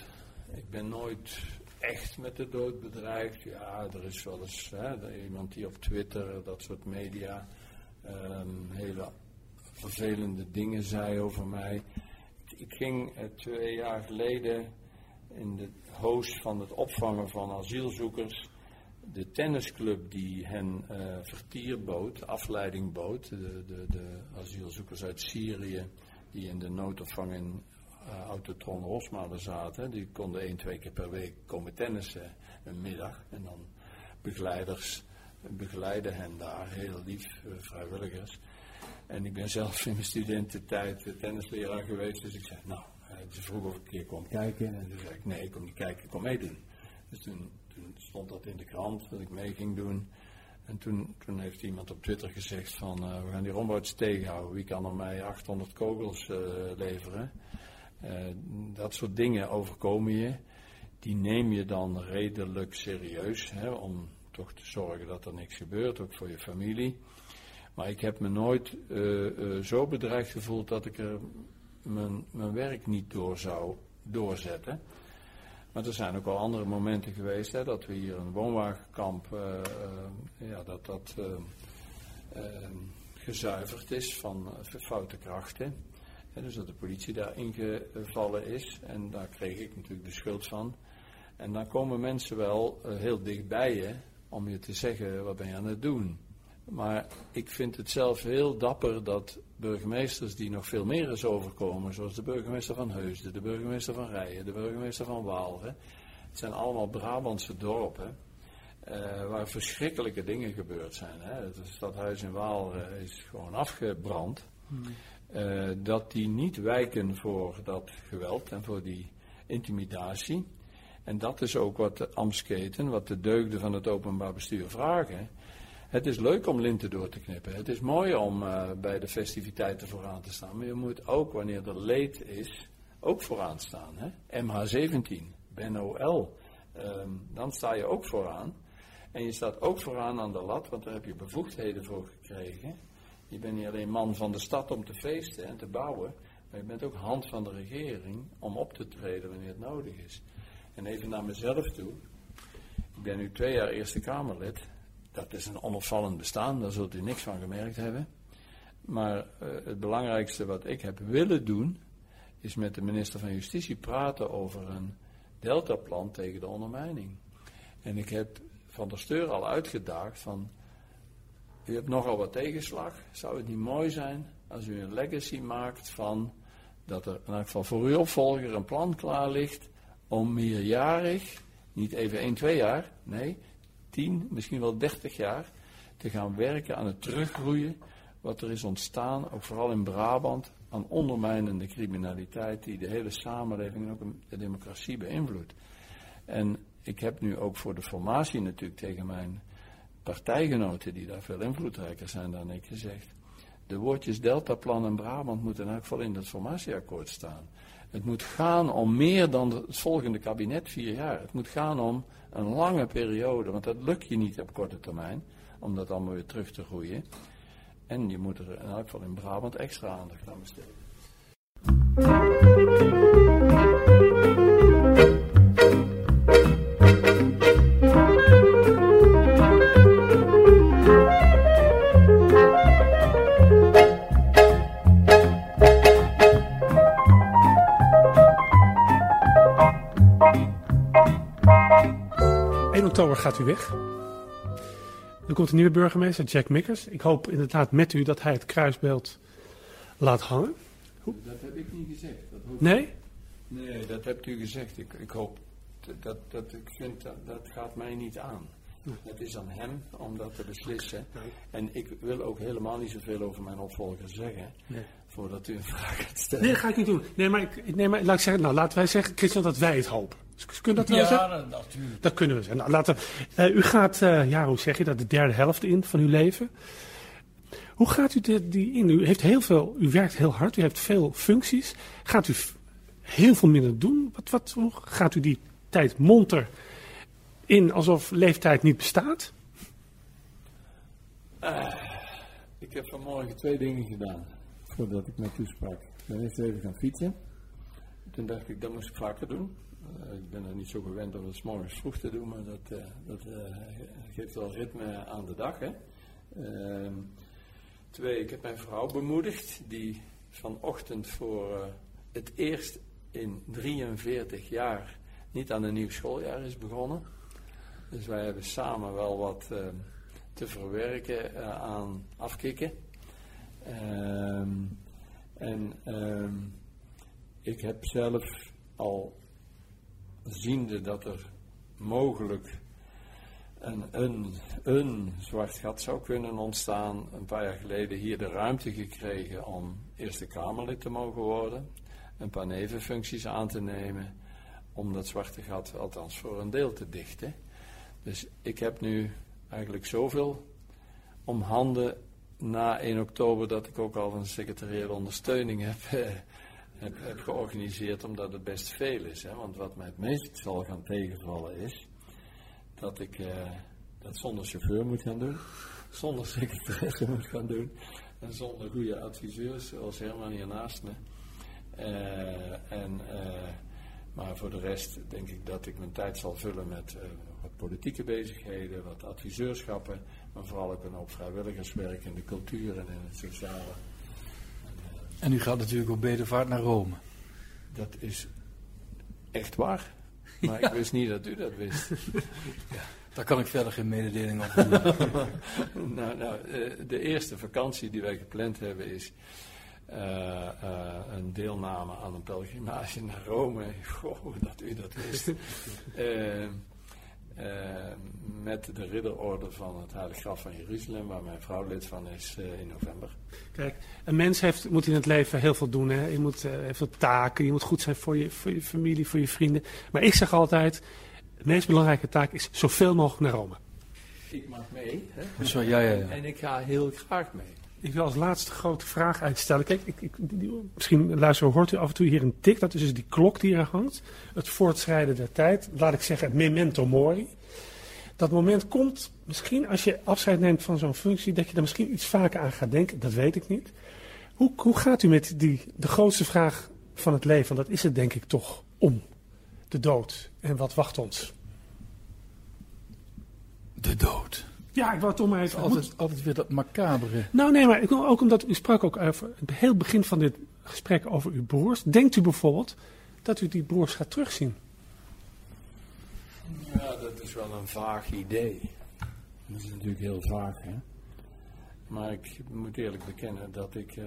Ik ben nooit echt met de dood bedreigd. Ja, er is wel eens hè, iemand die op Twitter, dat soort media, um, hele vervelende dingen zei over mij. Ik ging twee jaar geleden in de host van het opvangen van asielzoekers de tennisclub die hen uh, vertier bood, afleiding bood, de, de, de, asielzoekers uit Syrië die in de noodopvang in uh, Autotron Rosmalen zaten, die konden één, twee keer per week komen tennissen een middag. En dan begeleiders begeleiden hen daar, heel lief, uh, vrijwilligers. En ik ben zelf in mijn studententijd tennisleraar geweest, dus ik zei, nou, ze vroeg of ik een keer kwam kijken. En toen zei ik, nee, ik kom niet kijken, ik kom meedoen. Dus toen toen stond dat in de krant dat ik mee ging doen. En toen, toen heeft iemand op Twitter gezegd van uh, we gaan die rombouts tegenhouden. Wie kan er mij 800 kogels uh, leveren? Uh, dat soort dingen overkomen je. Die neem je dan redelijk serieus. Hè, om toch te zorgen dat er niks gebeurt, ook voor je familie. Maar ik heb me nooit zo bedreigd gevoeld dat ik er mijn, mijn werk niet door zou doorzetten. Maar er zijn ook wel andere momenten geweest hè, dat we hier een woonwagenkamp, uh, uh, ja, dat dat uh, gezuiverd is van foute krachten. dus dat de politie daar ingevallen is en daar kreeg ik natuurlijk de schuld van. En dan komen mensen wel heel dichtbij je om je te zeggen wat ben je aan het doen. Maar ik vind het zelf heel dapper dat burgemeesters die nog veel meer is overkomen, zoals de burgemeester van Heusden, de burgemeester van Rijen, de burgemeester van Waal. Het zijn allemaal Brabantse dorpen uh, waar verschrikkelijke dingen gebeurd zijn. Hè. Het stadhuis in Waal uh, is gewoon afgebrand. Hmm. Uh, dat die niet wijken voor dat geweld en voor die intimidatie. En dat is ook wat de ambtsketen, wat de deugden van het openbaar bestuur vragen. Het is leuk om linten door te knippen. Het is mooi om uh, bij de festiviteiten vooraan te staan. Maar je moet ook, wanneer er leed is, ook vooraan staan. Hè? MH17, BNOL. Um, dan sta je ook vooraan. En je staat ook vooraan aan de lat, want daar heb je bevoegdheden voor gekregen. Je bent niet alleen man van de stad om te feesten en te bouwen. Maar je bent ook hand van de regering om op te treden wanneer het nodig is. En even naar mezelf toe. Ik ben nu twee jaar Eerste Kamerlid dat is een onopvallend bestaan, daar zult u niks van gemerkt hebben. Maar uh, het belangrijkste wat ik heb willen doen, is met de minister van Justitie praten over een deltaplan tegen de ondermijning. En ik heb Van der Steur al uitgedaagd van, u hebt nogal wat tegenslag, zou het niet mooi zijn als u een legacy maakt van, dat er in elk geval voor uw opvolger een plan klaar ligt om meerjarig, niet even 1, 2 jaar, nee, 10, misschien wel 30 jaar, te gaan werken aan het teruggroeien wat er is ontstaan, ook vooral in Brabant, aan ondermijnende criminaliteit die de hele samenleving en ook de democratie beïnvloedt. En ik heb nu ook voor de formatie natuurlijk tegen mijn partijgenoten, die daar veel invloedrijker zijn dan ik, gezegd. De woordjes Deltaplan en Brabant moeten in elk geval in het formatieakkoord staan. Het moet gaan om meer dan het volgende kabinet, vier jaar. Het moet gaan om een lange periode, want dat lukt je niet op korte termijn, om dat allemaal weer terug te groeien. En je moet er in elk geval in Brabant extra aandacht aan besteden. Oktober gaat u weg. Er komt een nieuwe burgemeester, Jack Mikkers. Ik hoop inderdaad met u dat hij het kruisbeeld laat hangen. Dat heb ik niet gezegd. Dat nee? Nee, dat hebt u gezegd. Ik, ik hoop dat, dat ik vind dat, dat gaat mij niet aan. Het is aan hem om dat te beslissen. En ik wil ook helemaal niet zoveel over mijn opvolger zeggen. Nee. Voordat u een vraag gaat stellen. Nee, dat ga ik niet doen. Nee, maar, ik, nee, maar laat ik zeggen, nou, laten wij zeggen, Christian, dat wij het hopen. Kunnen dat wel ja, zeggen? natuurlijk. Dat kunnen we zeggen. Nou, laten, uh, u gaat, uh, ja, hoe zeg je dat, de derde helft in van uw leven. Hoe gaat u die, die in? U, heeft heel veel, u werkt heel hard, u heeft veel functies. Gaat u heel veel minder doen? Wat, wat, hoe gaat u die tijd monter in alsof leeftijd niet bestaat? Uh, ik heb vanmorgen twee dingen gedaan voordat ik met u sprak. Ben eerst even gaan fietsen. Toen dacht ik, dat moest ik vaker doen. Uh, ik ben er niet zo gewend om het s morgens vroeg te doen, maar dat, uh, dat uh, geeft wel ritme aan de dag. Hè? Ehm, twee, ik heb mijn vrouw bemoedigd, die vanochtend voor het eerst in 43 jaar niet aan een nieuw schooljaar is begonnen. Dus wij hebben samen wel wat te verwerken aan afkicken. Ehm, en ehm, ik heb zelf al ziende dat er mogelijk een, een, een zwart gat zou kunnen ontstaan, een paar jaar geleden hier de ruimte gekregen om Eerste Kamerlid te mogen worden, een paar nevenfuncties aan te nemen, om dat zwarte gat althans voor een deel te dichten. Dus ik heb nu eigenlijk zoveel om handen na 1 oktober dat ik ook al een secretariële ondersteuning heb, heb, heb, georganiseerd, omdat het best veel is. Hè? Want wat mij het meest zal gaan tegenvallen is dat ik uh, dat zonder chauffeur moet gaan doen, zonder secretaresse moet gaan doen en zonder goede adviseurs zoals Herman hier naast me. Uh, en, maar voor de rest denk ik dat ik mijn tijd zal vullen met wat politieke bezigheden, wat adviseurschappen maar vooral ook een hoop vrijwilligerswerk in de cultuur en in het sociale. En u gaat natuurlijk op bedevaart naar Rome. Dat is echt waar. Maar ik wist niet dat u dat wist. ja, daar kan ik verder geen mededeling over doen. nou, nou, eh, de eerste vakantie die wij gepland hebben is uh, uh, een deelname aan een pelgrimage naar Rome. Goh, dat u dat wist. Uh, met de ridderorde van het Heilige Graf van Jeruzalem, waar mijn vrouw lid van is uh, in november. Kijk, een mens heeft, moet in het leven heel veel doen. Hè? Je moet uh, veel taken, je moet goed zijn voor je, voor je familie, voor je vrienden. Maar ik zeg altijd, de meest belangrijke taak is zoveel mogelijk naar Rome. Ik mag mee. Hè? Zo, ja, ja, ja. En ik ga heel graag mee. Ik wil als laatste grote vraag uitstellen. Kijk, ik, ik, misschien luisteren, hoort u af en toe hier een tik. Dat is dus die klok die er hangt. Het voortschrijden der tijd. Laat ik zeggen, memento mori. Dat moment komt misschien als je afscheid neemt van zo'n functie, dat je er misschien iets vaker aan gaat denken. Dat weet ik niet. Hoe, hoe gaat u met die, de grootste vraag van het leven? Dat is het denk ik toch om. De dood. En wat wacht ons? De dood. Ja, ik wou toch maar even... Altijd, altijd weer dat macabere. Nou nee, maar ik ook omdat u sprak ook over het heel begin van dit gesprek over uw broers. Denkt u bijvoorbeeld dat u die broers gaat terugzien? Ja, dat is wel een vaag idee. Dat is natuurlijk heel vaag, hè. Maar ik moet eerlijk bekennen dat ik... eh,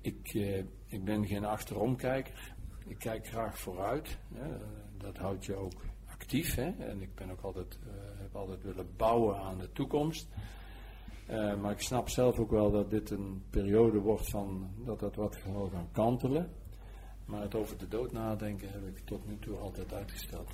ik, eh, ik ben geen achterom-kijker. Ik kijk graag vooruit. Hè. Dat houdt je ook hè. En ik ben ook altijd, eh, heb altijd willen bouwen aan de toekomst. Eh, maar ik snap zelf ook wel dat dit een periode wordt van dat dat wat zal gaan kantelen. Maar het over de dood nadenken heb ik tot nu toe altijd uitgesteld.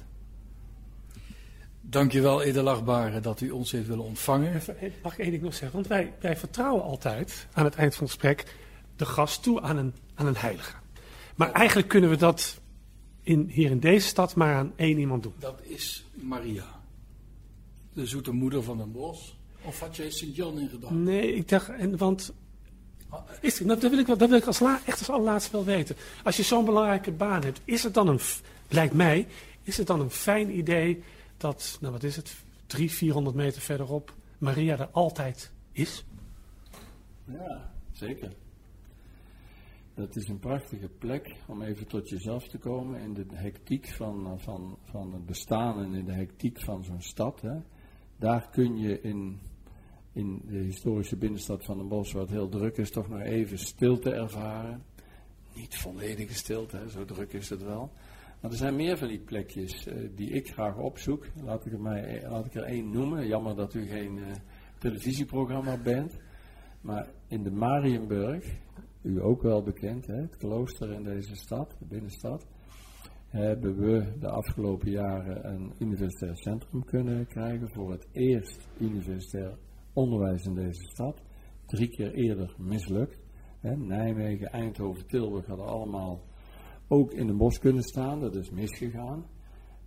Dankjewel, edelachtbare, dat u ons heeft willen ontvangen. Eh, mag ik één ding nog zeggen? Want wij, wij vertrouwen altijd aan het eind van het gesprek de gast toe aan een, aan een heilige. Maar eigenlijk kunnen we dat in, hier in deze stad maar aan één iemand doen. Dat is Maria, de zoete moeder van een bos. Of had jij Sint-Jan in gedachten? Nee, ik dacht, en, want. Is, dat, wil ik, dat wil ik als la, echt als allerlaatste wel weten. Als je zo'n belangrijke baan hebt, is het dan een, lijkt mij, is het dan een fijn idee dat, nou wat is het, drie, 400 meter verderop, Maria er altijd is? Ja, zeker. Dat is een prachtige plek om even tot jezelf te komen in de hectiek van, eh, van, van het bestaan en in de hectiek van zo'n stad. Hè. Daar kun je in, in de historische binnenstad van Den Bosch, wat heel druk is, toch nog even stilte ervaren. Niet volledige stilte, hè, zo druk is het wel. Maar er zijn meer van die plekjes eh, die ik graag opzoek. Laat ik, er mij, laat ik er één noemen. Jammer dat u geen eh, televisieprogramma bent. Maar in de Marienburg, u ook wel bekend, hè, het klooster in deze stad, de binnenstad, hebben we de afgelopen jaren een universitair centrum kunnen krijgen voor het eerst universitair onderwijs in deze stad. Drie keer eerder mislukt. Hè. Nijmegen, Eindhoven, Tilburg hadden allemaal ook in de bos kunnen staan, dat is misgegaan.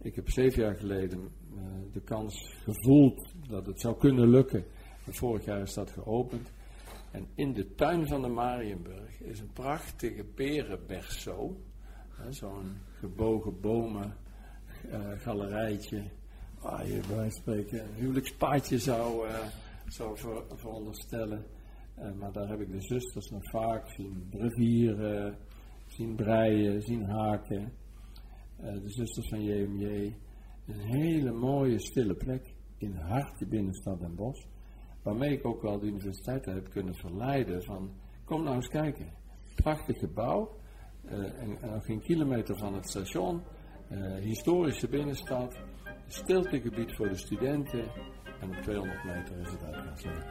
Ik heb zeven jaar geleden eh, de kans gevoeld dat het zou kunnen lukken. En vorig jaar is dat geopend. En in de tuin van de Marienburg is een prachtige perenbergzo. Hè, Zo'n gebogen bomen eh, galerijtje. Waar je bij spreken een huwelijkspaadje zou, eh, zou ver- veronderstellen. Eh, maar daar heb ik de zusters nog vaak zien brevieren, zien breien, zien haken. De zusters van JMJ. Een hele mooie stille plek in het hart de binnenstad en bos. Waarmee ik ook wel de universiteiten heb kunnen verleiden van, kom nou eens kijken. Prachtig gebouw, eh, en, geen kilometer van het station, eh, historische binnenstad, stiltegebied voor de studenten en op 200 meter is het uitgangspunt.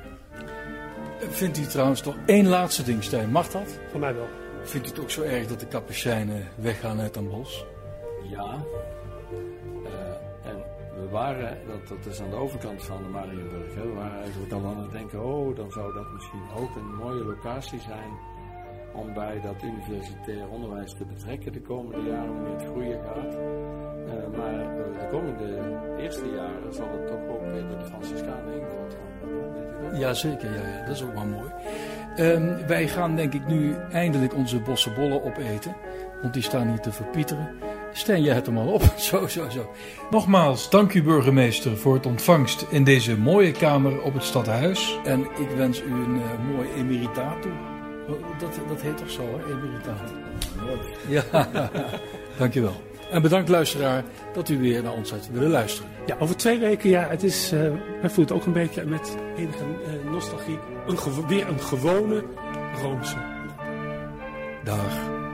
Vindt u trouwens nog één laatste ding, Stijn? Mag dat? Voor mij wel. Vindt u het ook zo erg dat de kapucijnen weggaan uit Den Bosch? Ja, we waren, dat, dat is aan de overkant van de Marienburg, hè, we waren eigenlijk al aan het denken, oh, dan zou dat misschien ook een mooie locatie zijn om bij dat universitair onderwijs te betrekken de komende jaren wanneer het groeien gaat. Eh, maar eh, de komende eerste jaren zal het toch ook weer door de Franciscanen ingevuld worden. Jazeker, ja, ja, dat is ook wel mooi. Ehm, wij gaan denk ik nu eindelijk onze bossenbollen opeten. Want die staan hier te verpieteren. Stijn, jij hebt hem al op. Zo, zo, zo. Nogmaals, dank u burgemeester voor het ontvangst in deze mooie kamer op het stadhuis. En ik wens u een eh, mooi emeritaat toe. Oh, Dat, dat heet toch zo, hè? Emeritaat. Ja, dankjewel. En bedankt luisteraar dat u weer naar ons heeft willen luisteren. Ja, over twee weken, ja, het is, eh wij voelen het ook een beetje met enige eh, nostalgie, een weer een gewone Roomse. Dag.